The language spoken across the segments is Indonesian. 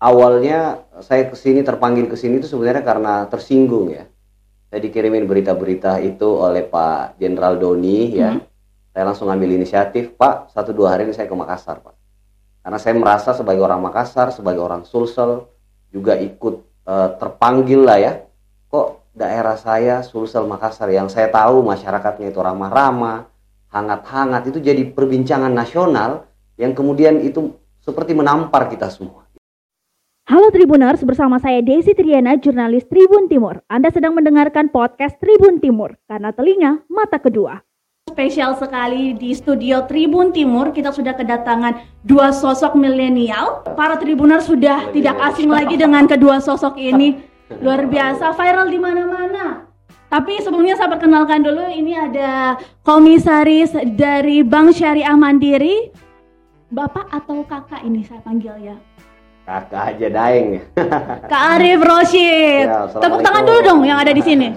awalnya saya ke sini terpanggil ke sini itu sebenarnya karena tersinggung ya. Saya dikirimin berita-berita itu oleh Pak Jenderal Doni ya. Hmm. Saya langsung ambil inisiatif, Pak, satu dua hari ini saya ke Makassar, Pak. Karena saya merasa sebagai orang Makassar, sebagai orang Sulsel juga ikut eh, terpanggil lah ya. Kok daerah saya Sulsel Makassar yang saya tahu masyarakatnya itu ramah-ramah, hangat-hangat itu jadi perbincangan nasional yang kemudian itu seperti menampar kita semua. Halo Tribuners, bersama saya Desi Triana, jurnalis Tribun Timur. Anda sedang mendengarkan podcast Tribun Timur, karena telinga mata kedua. Spesial sekali di studio Tribun Timur, kita sudah kedatangan dua sosok milenial. Para Tribuners sudah tidak asing lagi dengan kedua sosok ini. Luar biasa, viral di mana-mana. Tapi sebelumnya saya perkenalkan dulu, ini ada komisaris dari Bank Syariah Mandiri. Bapak atau kakak ini saya panggil ya? Kakak aja daeng ya. Kak Arif Roshid. Ya, Tepuk tangan dulu dong yang ada di sini.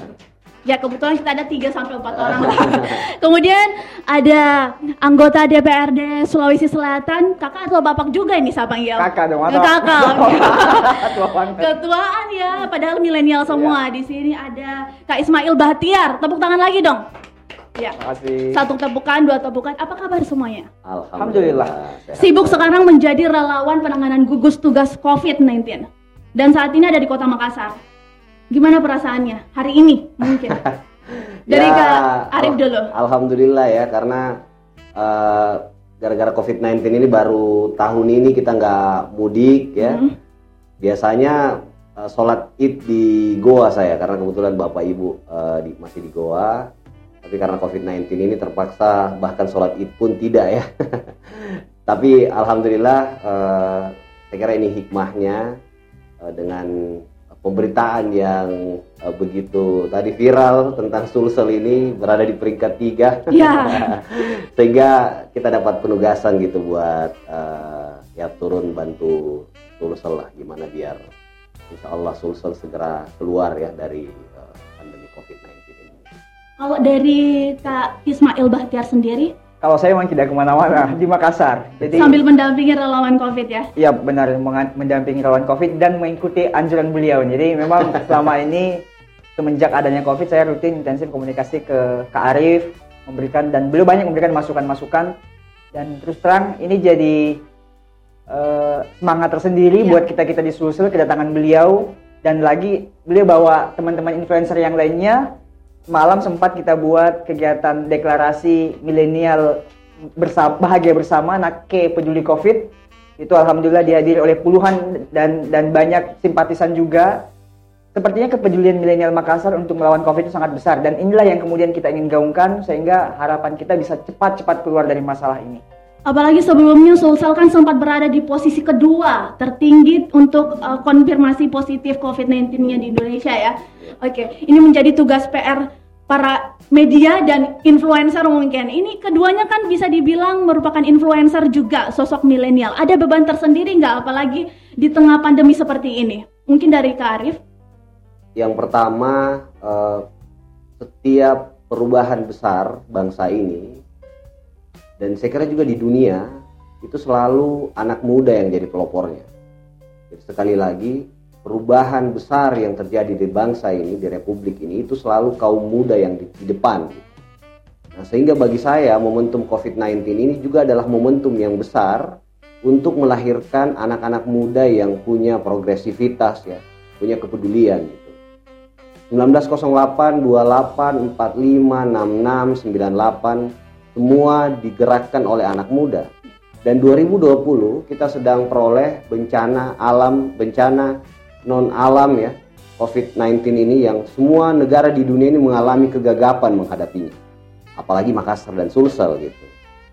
Ya kebetulan kita ada 3 sampai 4 orang. Kemudian ada anggota DPRD Sulawesi Selatan, kakak atau bapak juga ini saya panggil. Kakak dong, Ya, atau- kakak. Banget. Ketuaan ya, padahal milenial semua. Iya. Di sini ada Kak Ismail Bahtiar. Tepuk tangan lagi dong. Ya. Terima kasih. Satu tepukan, dua tepukan. Apa kabar semuanya? Alhamdulillah. sehat. Sibuk sekarang menjadi relawan penanganan gugus tugas COVID-19 dan saat ini ada di Kota Makassar. Gimana perasaannya hari ini mungkin? Dari Ya, Kak Arif dulu. Alhamdulillah ya karena eh, gara-gara COVID-19 ini baru tahun ini kita nggak mudik ya. Hmm. Biasanya eh, sholat id di goa saya karena kebetulan bapak ibu eh, di- masih di goa. Tapi karena COVID-19 ini terpaksa bahkan sholat id pun tidak ya. Tapi alhamdulillah eh, saya kira ini hikmahnya eh, dengan pemberitaan yang eh, begitu tadi viral tentang Sulsel ini berada di peringkat tiga Ya, sehingga kita dapat penugasan gitu buat ya turun bantu Sulsel lah gimana biar Insya Allah Sulsel segera keluar ya dari kalau dari Kak Ismail Bahtiar sendiri Kalau saya memang tidak ke mana-mana di Makassar. Jadi sambil mendampingi relawan COVID ya. ya benar mendampingi relawan COVID dan mengikuti anjuran beliau. Jadi memang selama ini semenjak adanya COVID saya rutin intensif komunikasi ke Kak Arif memberikan dan beliau banyak memberikan masukan-masukan dan terus terang ini jadi eh, semangat tersendiri Iya. buat kita kita di Sulsel kedatangan beliau dan lagi beliau bawa teman-teman influencer yang lainnya malam sempat kita buat kegiatan deklarasi milenial bersama bahagia bersama Nake peduli Covid. Itu alhamdulillah dihadiri oleh puluhan dan dan banyak simpatisan juga. Sepertinya kepedulian milenial Makassar untuk melawan Covid itu sangat besar. Dan inilah yang kemudian kita ingin gaungkan sehingga harapan kita bisa cepat-cepat keluar dari masalah ini. Apalagi sebelumnya Sulsel kan sempat berada di posisi kedua tertinggi untuk uh, konfirmasi positif COVID-19-nya di Indonesia ya. Oke, ini menjadi tugas PR para media dan influencer mungkin. Ini keduanya kan bisa dibilang merupakan influencer juga, sosok milenial. Ada beban tersendiri nggak apalagi di tengah pandemi seperti ini? Mungkin dari Kak Arif? Yang pertama eh, setiap perubahan besar bangsa ini dan saya kira juga di dunia itu selalu anak muda yang jadi pelopornya. Jadi sekali lagi perubahan besar yang terjadi di bangsa ini di republik ini itu selalu kaum muda yang di, di depan. Nah, sehingga bagi saya momentum COVID-19 ini juga adalah momentum yang besar untuk melahirkan anak-anak muda yang punya progresivitas ya, punya kepedulian gitu. 1908, 28, 45, 66, 98 semua digerakkan oleh anak muda. Dan 2020 kita sedang peroleh bencana alam, bencana non alam ya, COVID-19 ini yang semua negara di dunia ini mengalami kegagapan menghadapinya. Apalagi Makassar dan Sulsel gitu.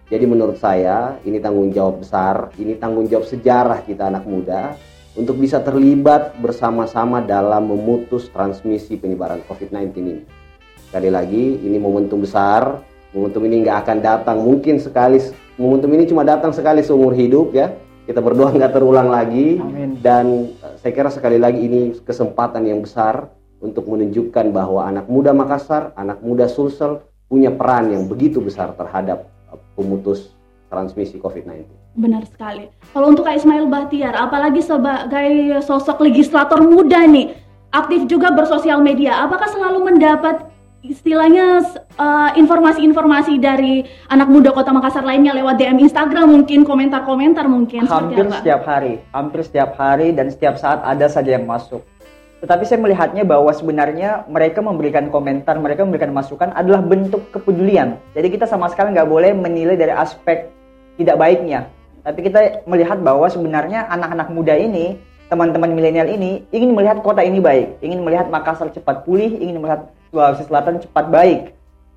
Jadi menurut saya ini tanggung jawab besar, ini tanggung jawab sejarah kita anak muda untuk bisa terlibat bersama-sama dalam memutus transmisi penyebaran COVID-19 ini. Sekali lagi, ini momentum besar. Momentum ini nggak akan datang mungkin sekali. Momentum ini cuma datang sekali seumur hidup ya. Kita berdoa nggak terulang lagi. Amin. Dan eh, saya kira sekali lagi ini kesempatan yang besar untuk menunjukkan bahwa anak muda Makassar, anak muda Sulsel punya peran yang begitu besar terhadap eh, pemutus transmisi COVID-19. Benar sekali. Kalau untuk Kak Ismail Bahtiar, apalagi sebagai sosok legislator muda nih, aktif juga bersosial media, apakah selalu mendapat istilahnya uh, informasi-informasi dari anak muda Kota Makassar lainnya lewat DM Instagram mungkin komentar-komentar mungkin hampir setiap hari hampir setiap hari dan setiap saat ada saja yang masuk. Tetapi saya melihatnya bahwa sebenarnya mereka memberikan komentar mereka memberikan masukan adalah bentuk kepedulian. Jadi kita sama sekali nggak boleh menilai dari aspek tidak baiknya. Tapi kita melihat bahwa sebenarnya anak-anak muda ini teman-teman milenial ini ingin melihat kota ini baik, ingin melihat Makassar cepat pulih, ingin melihat Sulawesi Selatan cepat baik.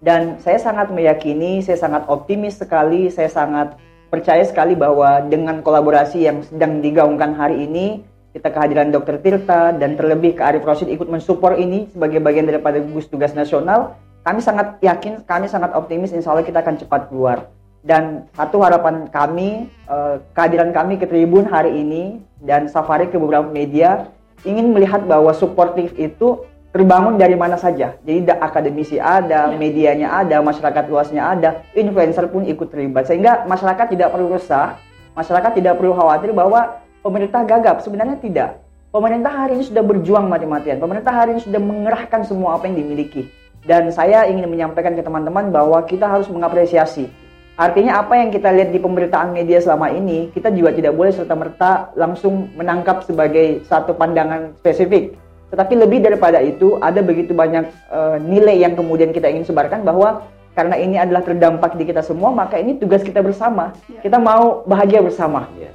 Dan saya sangat meyakini, saya sangat optimis sekali, saya sangat percaya sekali bahwa dengan kolaborasi yang sedang digaungkan hari ini, kita kehadiran Dr. Tirta dan terlebih ke Arif Rosid ikut mensupport ini sebagai bagian daripada gugus tugas nasional, kami sangat yakin, kami sangat optimis insya Allah kita akan cepat keluar. Dan satu harapan kami, eh, kehadiran kami ke Tribun hari ini dan safari ke beberapa media ingin melihat bahwa suportif itu terbangun dari mana saja. Jadi akademisi ada, ya. medianya ada, masyarakat luasnya ada, influencer pun ikut terlibat. Sehingga masyarakat tidak perlu resah, masyarakat tidak perlu khawatir bahwa pemerintah gagap. Sebenarnya tidak. Pemerintah hari ini sudah berjuang mati-matian. Pemerintah hari ini sudah mengerahkan semua apa yang dimiliki. Dan saya ingin menyampaikan ke teman-teman bahwa kita harus mengapresiasi Artinya apa yang kita lihat di pemberitaan media selama ini, kita juga tidak boleh serta-merta langsung menangkap sebagai satu pandangan spesifik. Tetapi lebih daripada itu, ada begitu banyak uh, nilai yang kemudian kita ingin sebarkan bahwa karena ini adalah terdampak di kita semua, maka ini tugas kita bersama. Ya. Kita mau bahagia bersama. Ya.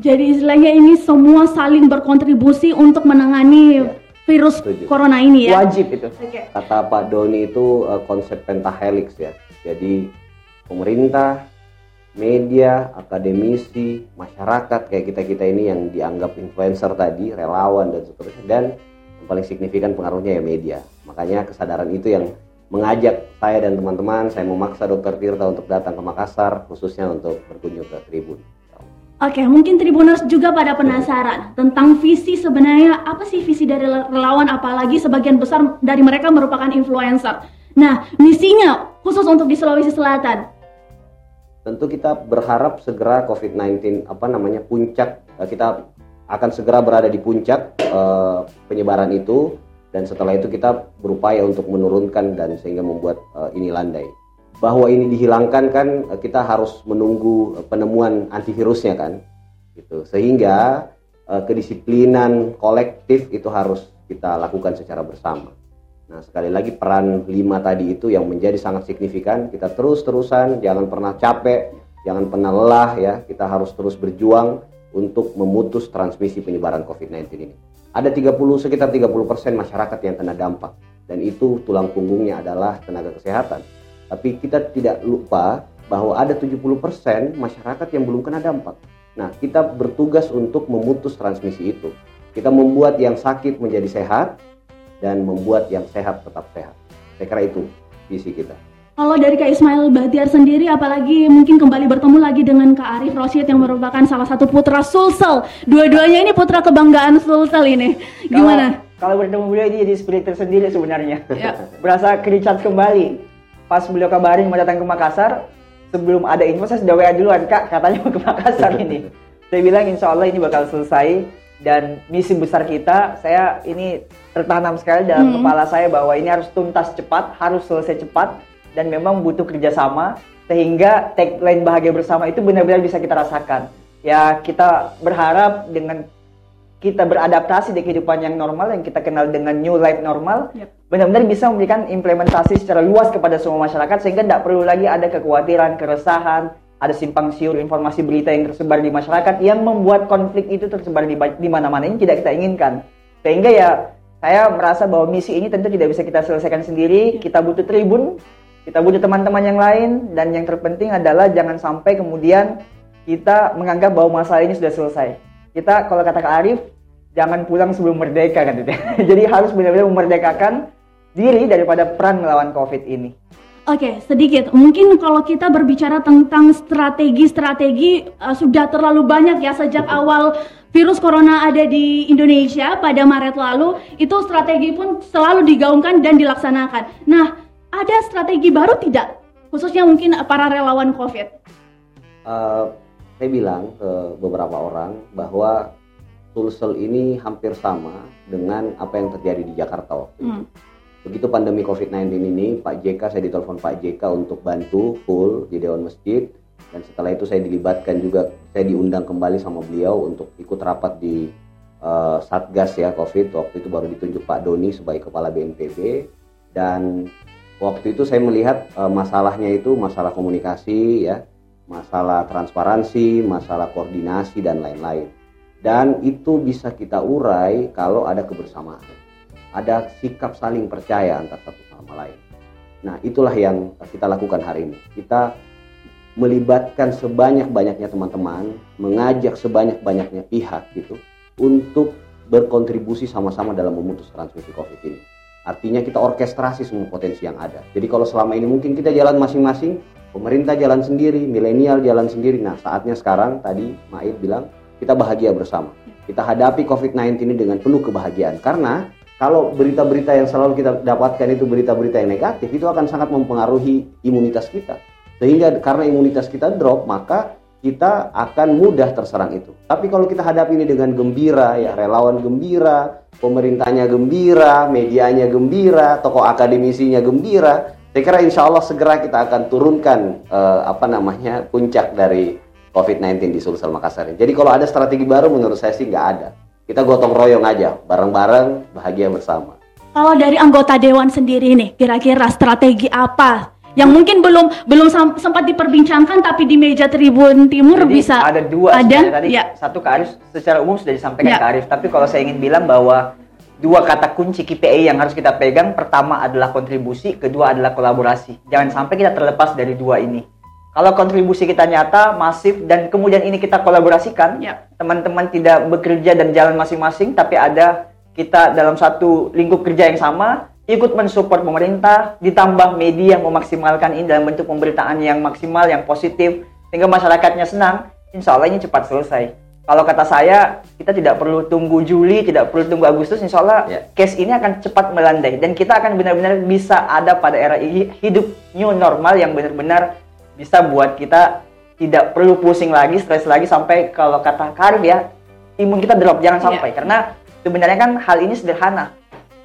Jadi istilahnya ini semua saling berkontribusi untuk menangani ya. virus Setuju. corona ini ya. Wajib itu. Okay. Kata Pak Doni itu uh, konsep pentahelix ya. Jadi pemerintah, media, akademisi, masyarakat kayak kita-kita ini yang dianggap influencer tadi, relawan dan seterusnya dan yang paling signifikan pengaruhnya ya media. Makanya kesadaran itu yang mengajak saya dan teman-teman, saya memaksa Dokter Tirta untuk datang ke Makassar khususnya untuk berkunjung ke Tribun. Oke, mungkin Tribuners juga pada penasaran tentang visi sebenarnya apa sih visi dari relawan apalagi sebagian besar dari mereka merupakan influencer. Nah, misinya khusus untuk di Sulawesi Selatan tentu kita berharap segera COVID-19 apa namanya puncak eh, kita akan segera berada di puncak uh, penyebaran itu dan setelah itu kita berupaya untuk menurunkan dan sehingga membuat uh, ini landai. Bahwa ini dihilangkan kan kita harus menunggu penemuan antivirusnya kan. Gitu. Sehingga uh, kedisiplinan kolektif itu harus kita lakukan secara bersama. Nah, sekali lagi peran lima tadi itu yang menjadi sangat signifikan. Kita terus-terusan, jangan pernah capek, jangan pernah lelah ya. Kita harus terus berjuang untuk memutus transmisi penyebaran COVID-19 ini. Ada 30 sekitar 30% masyarakat yang kena dampak dan itu tulang punggungnya adalah tenaga kesehatan. Tapi kita tidak lupa bahwa ada 70% masyarakat yang belum kena dampak. Nah, kita bertugas untuk memutus transmisi itu. Kita membuat yang sakit menjadi sehat, dan membuat yang sehat tetap sehat. Saya kira itu visi kita. Kalau dari Kak Ismail Bahtiar sendiri, apalagi mungkin kembali bertemu lagi dengan Kak Arif Rosyid yang merupakan salah satu putra Sulsel. Dua-duanya ini putra kebanggaan Sulsel ini. Gimana? Kalau, kalau bertemu beliau ini jadi spirit tersendiri sebenarnya. Ya. Berasa kericat kembali. Pas beliau kabarin mau datang ke Makassar, sebelum ada info saya sudah WA duluan, Kak katanya mau ke Makassar ini. Saya bilang insya Allah ini bakal selesai dan misi besar kita saya ini tertanam sekali dalam hmm. kepala saya bahwa ini harus tuntas cepat harus selesai cepat dan memang butuh kerjasama sehingga tagline bahagia bersama itu benar-benar bisa kita rasakan ya kita berharap dengan kita beradaptasi di kehidupan yang normal yang kita kenal dengan new life normal yep. benar-benar bisa memberikan implementasi secara luas kepada semua masyarakat sehingga tidak perlu lagi ada kekhawatiran keresahan ada simpang siur informasi berita yang tersebar di masyarakat yang membuat konflik itu tersebar di, di mana-mana ini tidak kita inginkan. Sehingga ya saya merasa bahwa misi ini tentu tidak bisa kita selesaikan sendiri, kita butuh tribun, kita butuh teman-teman yang lain dan yang terpenting adalah jangan sampai kemudian kita menganggap bahwa masalah ini sudah selesai. Kita kalau kata Kak Arif, jangan pulang sebelum merdeka kan gitu. Jadi harus benar-benar memerdekakan diri daripada peran melawan Covid ini. Oke, okay, sedikit. Mungkin kalau kita berbicara tentang strategi-strategi uh, sudah terlalu banyak ya sejak awal virus corona ada di Indonesia pada Maret lalu, itu strategi pun selalu digaungkan dan dilaksanakan. Nah, ada strategi baru tidak? Khususnya mungkin para relawan COVID. Uh, saya bilang ke beberapa orang bahwa Sulsel ini hampir sama dengan apa yang terjadi di Jakarta waktu itu. Hmm. Begitu pandemi COVID-19 ini, Pak JK, saya ditelepon Pak JK untuk bantu full di Dewan Masjid. Dan setelah itu saya dilibatkan juga, saya diundang kembali sama beliau untuk ikut rapat di eh, Satgas ya COVID. Waktu itu baru ditunjuk Pak Doni sebagai Kepala BNPB. Dan waktu itu saya melihat eh, masalahnya itu masalah komunikasi ya, masalah transparansi, masalah koordinasi dan lain-lain. Dan itu bisa kita urai kalau ada kebersamaan. Ada sikap saling percaya antar satu sama lain. Nah, itulah yang kita lakukan hari ini. Kita melibatkan sebanyak-banyaknya teman-teman, mengajak sebanyak-banyaknya pihak gitu untuk berkontribusi sama-sama dalam memutus transmisi Covid ini. Artinya kita orkestrasi semua potensi yang ada. Jadi kalau selama ini mungkin kita jalan masing-masing, pemerintah jalan sendiri, milenial jalan sendiri. Nah, saatnya sekarang tadi Maid bilang kita bahagia bersama. Kita hadapi COVID-19 ini dengan penuh kebahagiaan karena kalau berita-berita yang selalu kita dapatkan itu berita-berita yang negatif itu akan sangat mempengaruhi imunitas kita. Sehingga karena imunitas kita drop, maka kita akan mudah terserang itu. Tapi kalau kita hadapi ini dengan gembira, ya relawan gembira, pemerintahnya gembira, medianya gembira, tokoh akademisinya gembira, saya kira insya Allah segera kita akan turunkan eh, apa namanya puncak dari COVID-19 di Sulsel Makassar. Jadi kalau ada strategi baru menurut saya sih nggak ada. Kita gotong royong aja, bareng-bareng, bahagia bersama. Kalau dari anggota dewan sendiri nih, kira-kira strategi apa? Yang mungkin belum belum sempat diperbincangkan tapi di meja Tribun Timur Jadi bisa ada dua ada? tadi. Ya. Satu ke Arif secara umum sudah disampaikan Ya. ke Arif. Tapi kalau saya ingin bilang bahwa dua kata kunci KPI yang harus kita pegang pertama adalah kontribusi kedua adalah kolaborasi. Jangan sampai kita terlepas dari dua ini kalau kontribusi kita nyata masif dan kemudian ini kita kolaborasikan Ya. teman-teman tidak bekerja dan jalan masing-masing tapi ada kita dalam satu lingkup kerja yang sama ikut mensupport pemerintah ditambah media yang memaksimalkan ini dalam bentuk pemberitaan yang maksimal yang positif sehingga masyarakatnya senang insya Allah ini cepat selesai kalau kata saya kita tidak perlu tunggu Juli tidak perlu tunggu Agustus insya Allah Ya. case ini akan cepat melandai dan kita akan benar-benar bisa ada pada era hi- hidup new normal yang benar-benar bisa buat kita tidak perlu pusing lagi stres lagi sampai kalau kata Karim ya imun kita drop jangan Iya. sampai karena sebenarnya kan hal ini sederhana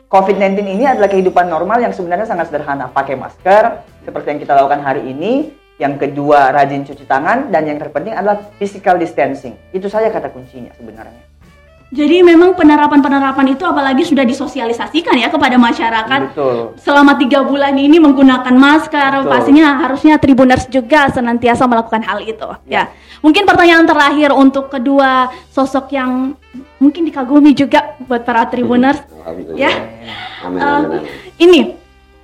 COVID-19 ini adalah kehidupan normal yang sebenarnya sangat sederhana. Pakai masker, seperti yang kita lakukan hari ini. Yang kedua, rajin cuci tangan. Dan yang terpenting adalah physical distancing. Itu saja kata kuncinya sebenarnya. Jadi memang penerapan-penerapan itu apalagi sudah disosialisasikan ya kepada masyarakat. Betul. Selama tiga bulan ini menggunakan masker, Betul. pastinya harusnya Tribuners juga senantiasa melakukan hal itu. Ya, mungkin pertanyaan terakhir untuk kedua sosok yang mungkin dikagumi juga buat para Tribuners. Ya. Amin, Eh, amin, amin. ini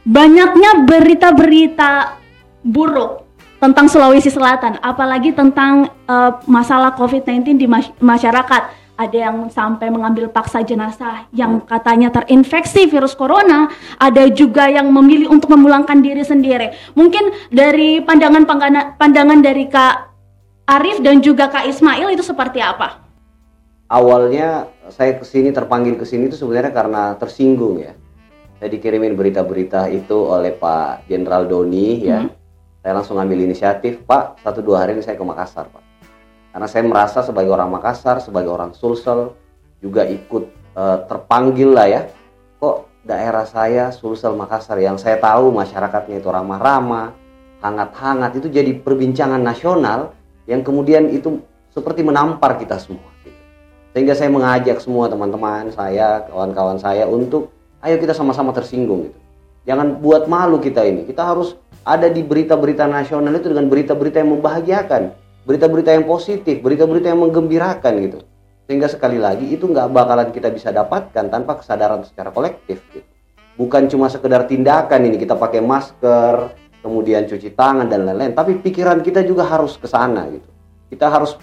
banyaknya berita-berita buruk tentang Sulawesi Selatan, apalagi tentang eh, masalah COVID-19 di mas- masyarakat. Ada yang sampai mengambil paksa jenazah yang katanya terinfeksi virus corona, ada juga yang memilih untuk memulangkan diri sendiri. Mungkin dari pandangan pandangan, dari Kak Arif dan juga Kak Ismail itu seperti apa? awalnya saya ke sini terpanggil ke sini itu sebenarnya karena tersinggung ya. Saya dikirimin berita-berita itu oleh Pak Jenderal Doni ya. Hmm. Saya langsung ambil inisiatif, Pak, satu dua hari ini saya ke Makassar, Pak. Karena saya merasa sebagai orang Makassar, sebagai orang Sulsel juga ikut eh, terpanggil lah ya. Kok daerah saya Sulsel Makassar yang saya tahu masyarakatnya itu ramah-ramah, hangat-hangat itu jadi perbincangan nasional yang kemudian itu seperti menampar kita semua. gitu. Sehingga saya mengajak semua teman-teman saya, kawan-kawan saya untuk ayo kita sama-sama tersinggung gitu. Jangan buat malu kita ini. Kita harus ada di berita-berita nasional itu dengan berita-berita yang membahagiakan, berita-berita yang positif, berita-berita yang menggembirakan gitu. Sehingga sekali lagi itu nggak bakalan kita bisa dapatkan tanpa kesadaran secara kolektif gitu. Bukan cuma sekedar tindakan ini kita pakai masker, kemudian cuci tangan dan lain-lain, tapi pikiran kita juga harus ke sana gitu. Kita harus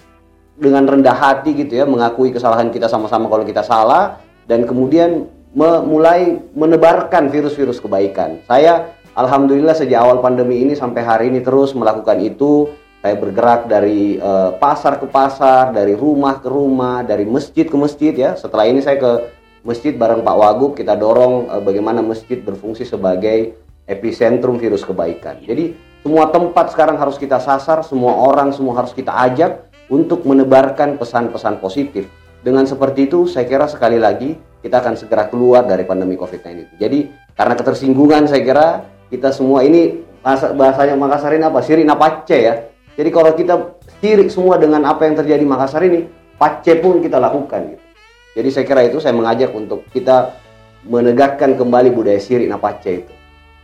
dengan rendah hati gitu ya mengakui kesalahan kita sama-sama kalau kita salah dan kemudian mulai menebarkan virus-virus kebaikan. Saya alhamdulillah sejak awal pandemi ini sampai hari ini terus melakukan itu. Saya bergerak dari eh, pasar ke pasar, dari rumah ke rumah, dari masjid ke masjid ya. Setelah ini saya ke masjid bareng Pak Wagub kita dorong eh, bagaimana masjid berfungsi sebagai epicentrum virus kebaikan. Jadi semua tempat sekarang harus kita sasar, semua orang semua harus kita ajak untuk menebarkan pesan-pesan positif. Dengan seperti itu, saya kira sekali lagi kita akan segera keluar dari pandemi COVID-19. Jadi karena ketersinggungan, saya kira kita semua ini bahasa, bahasanya Makassar ini apa? Sirik napace ya. Jadi kalau kita sirik semua dengan apa yang terjadi di Makassar ini, pace pun kita lakukan. Gitu. Jadi saya kira itu saya mengajak untuk kita menegakkan kembali budaya sirik napace itu.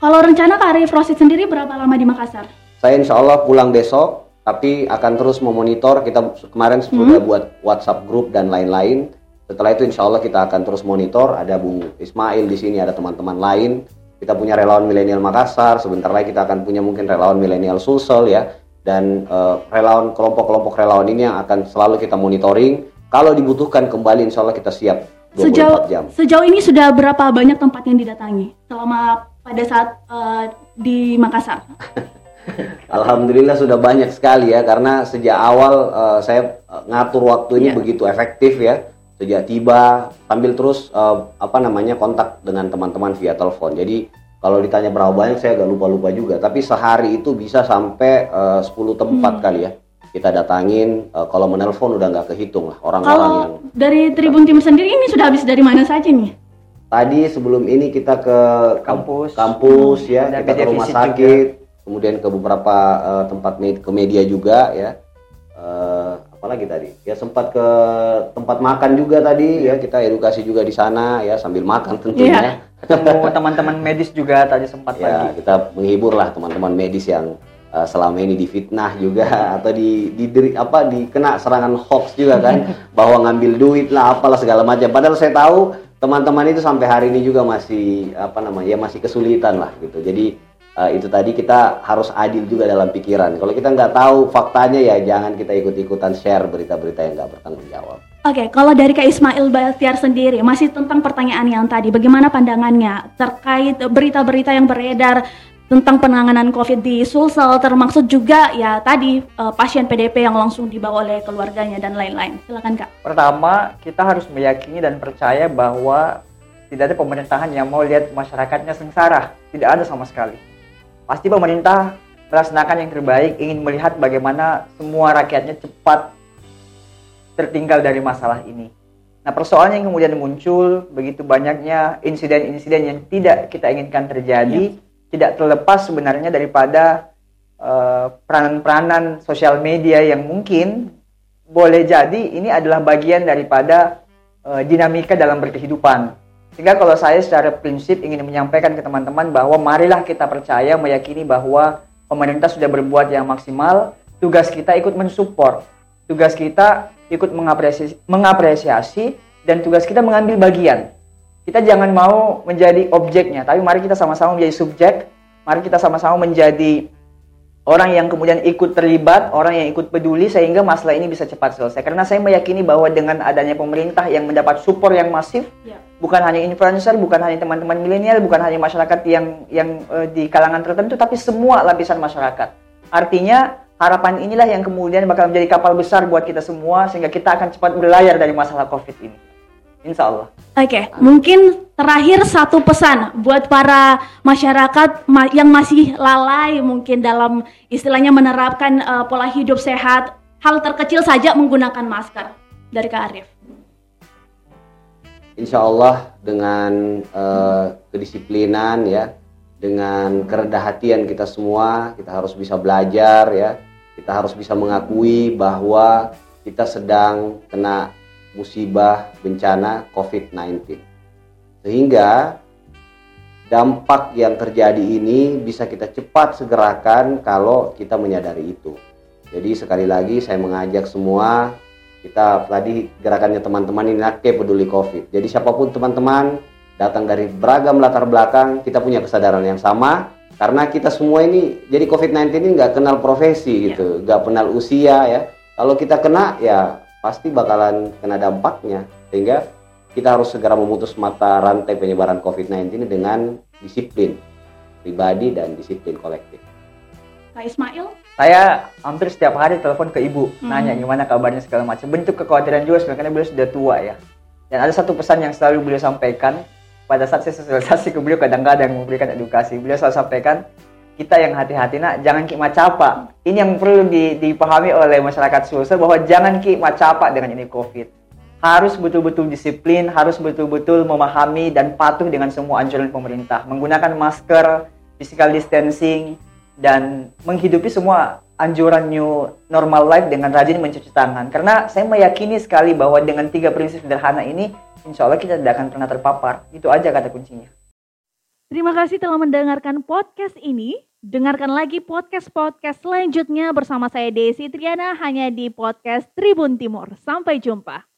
Kalau rencana Kak Arif Rosid sendiri berapa lama di Makassar? Saya insya Allah pulang besok, tapi akan terus memonitor. Kita kemarin sudah hmm. buat WhatsApp grup dan lain-lain. Setelah itu insya Allah kita akan terus monitor. Ada Bung Ismail di sini, ada teman-teman lain. Kita punya relawan milenial Makassar. Sebentar lagi kita akan punya mungkin relawan milenial Sulsel ya. Dan uh, relawan kelompok-kelompok relawan ini yang akan selalu kita monitoring. Kalau dibutuhkan kembali insya Allah kita siap 24 sejauh, jam. Sejauh ini sudah berapa banyak tempat yang didatangi selama pada saat uh, di Makassar? Alhamdulillah sudah banyak sekali ya karena sejak awal uh, saya ngatur waktu ini yeah. begitu efektif ya sejak tiba sambil terus uh, apa namanya kontak dengan teman-teman via telepon jadi kalau ditanya berapa banyak saya agak lupa-lupa juga tapi sehari itu bisa sampai uh, 10 tempat hmm. kali ya kita datangin uh, kalau menelpon udah nggak kehitung lah orang-orang yang dari Tribun Timur sendiri ini sudah habis dari mana saja nih Tadi sebelum ini kita ke kampus, kampus ya, kita ke rumah sakit, juga. kemudian ke beberapa uh, tempat med ke media juga ya. Uh, apalagi tadi? Ya sempat ke tempat makan juga tadi ya, kita edukasi juga di sana ya sambil makan tentunya. Yeah. Ketemu teman-teman medis juga tadi sempat ya, pagi. kita menghibur lah teman-teman medis yang uh, selama ini difitnah juga atau di, di, di apa dikena serangan hoax juga kan bahwa ngambil duit lah apalah segala macam. Padahal saya tahu teman-teman itu sampai hari ini juga masih apa namanya ya masih kesulitan lah gitu jadi uh, itu tadi kita harus adil juga dalam pikiran kalau kita nggak tahu faktanya ya jangan kita ikut-ikutan share berita-berita yang nggak bertanggung jawab Oke, okay, kalau dari Kak Ismail Batiar sendiri, masih tentang pertanyaan yang tadi, bagaimana pandangannya terkait berita-berita yang beredar tentang penanganan COVID di Sulsel termasuk juga ya tadi uh, pasien PDP yang langsung dibawa oleh keluarganya dan lain-lain. Silakan Kak. Pertama, kita harus meyakini dan percaya bahwa tidak ada pemerintahan yang mau lihat masyarakatnya sengsara. Tidak ada sama sekali. Pasti pemerintah melaksanakan yang terbaik, ingin melihat bagaimana semua rakyatnya cepat tertinggal dari masalah ini. Nah, persoalan yang kemudian muncul begitu banyaknya insiden-insiden yang tidak kita inginkan terjadi. Ya tidak terlepas sebenarnya daripada uh, peranan-peranan sosial media yang mungkin boleh jadi ini adalah bagian daripada uh, dinamika dalam berkehidupan. Sehingga kalau saya secara prinsip ingin menyampaikan ke teman-teman bahwa marilah kita percaya meyakini bahwa pemerintah sudah berbuat yang maksimal, tugas kita ikut mensupport, tugas kita ikut mengapresiasi, mengapresiasi dan tugas kita mengambil bagian. Kita jangan mau menjadi objeknya, tapi mari kita sama-sama menjadi subjek, mari kita sama-sama menjadi orang yang kemudian ikut terlibat, orang yang ikut peduli sehingga masalah ini bisa cepat selesai. Karena saya meyakini bahwa dengan adanya pemerintah yang mendapat support yang masif, ya. bukan hanya influencer, bukan hanya teman-teman milenial, bukan hanya masyarakat yang yang uh, di kalangan tertentu, tapi semua lapisan masyarakat. Artinya harapan inilah yang kemudian bakal menjadi kapal besar buat kita semua sehingga kita akan cepat berlayar dari masalah COVID ini. Insya Allah. Oke, okay. mungkin terakhir satu pesan buat para masyarakat yang masih lalai mungkin dalam istilahnya menerapkan uh, pola hidup sehat. Hal terkecil saja menggunakan masker dari Kak Arif. Insya Allah dengan uh, kedisiplinan ya, dengan kerendah hatian kita semua, kita harus bisa belajar ya, kita harus bisa mengakui bahwa kita sedang kena musibah bencana COVID-19. Sehingga dampak yang terjadi ini bisa kita cepat segerakan kalau kita menyadari itu. Jadi sekali lagi saya mengajak semua kita tadi gerakannya teman-teman ini Nake Peduli Covid. Jadi siapa pun teman-teman datang dari beragam latar belakang, kita punya kesadaran yang sama karena kita semua ini jadi COVID-19 ini nggak kenal profesi gitu, nggak kenal usia ya. Kalau kita kena ya pasti bakalan kena dampaknya sehingga kita harus segera memutus mata rantai penyebaran COVID-19 ini dengan disiplin pribadi dan disiplin kolektif. Pak Ismail? Saya hampir setiap hari telepon ke ibu, hmm. nanya gimana kabarnya segala macam. Bentuk kekhawatiran juga sebenarnya beliau sudah tua ya. Dan ada satu pesan yang selalu beliau sampaikan pada saat saya sosialisasi ke beliau kadang-kadang memberikan edukasi. Beliau selalu sampaikan, kita yang hati-hati nak jangan ki macapa ini yang perlu di, dipahami oleh masyarakat Sulsel bahwa jangan ki macapa dengan ini covid harus betul-betul disiplin harus betul-betul memahami dan patuh dengan semua anjuran pemerintah menggunakan masker physical distancing dan menghidupi semua anjuran new normal life dengan rajin mencuci tangan karena saya meyakini sekali bahwa dengan tiga prinsip sederhana ini insya Allah kita tidak akan pernah terpapar itu aja kata kuncinya Terima kasih telah mendengarkan podcast ini. Dengarkan lagi podcast-podcast selanjutnya bersama saya Desi Triana hanya di podcast Tribun Timur. Sampai jumpa.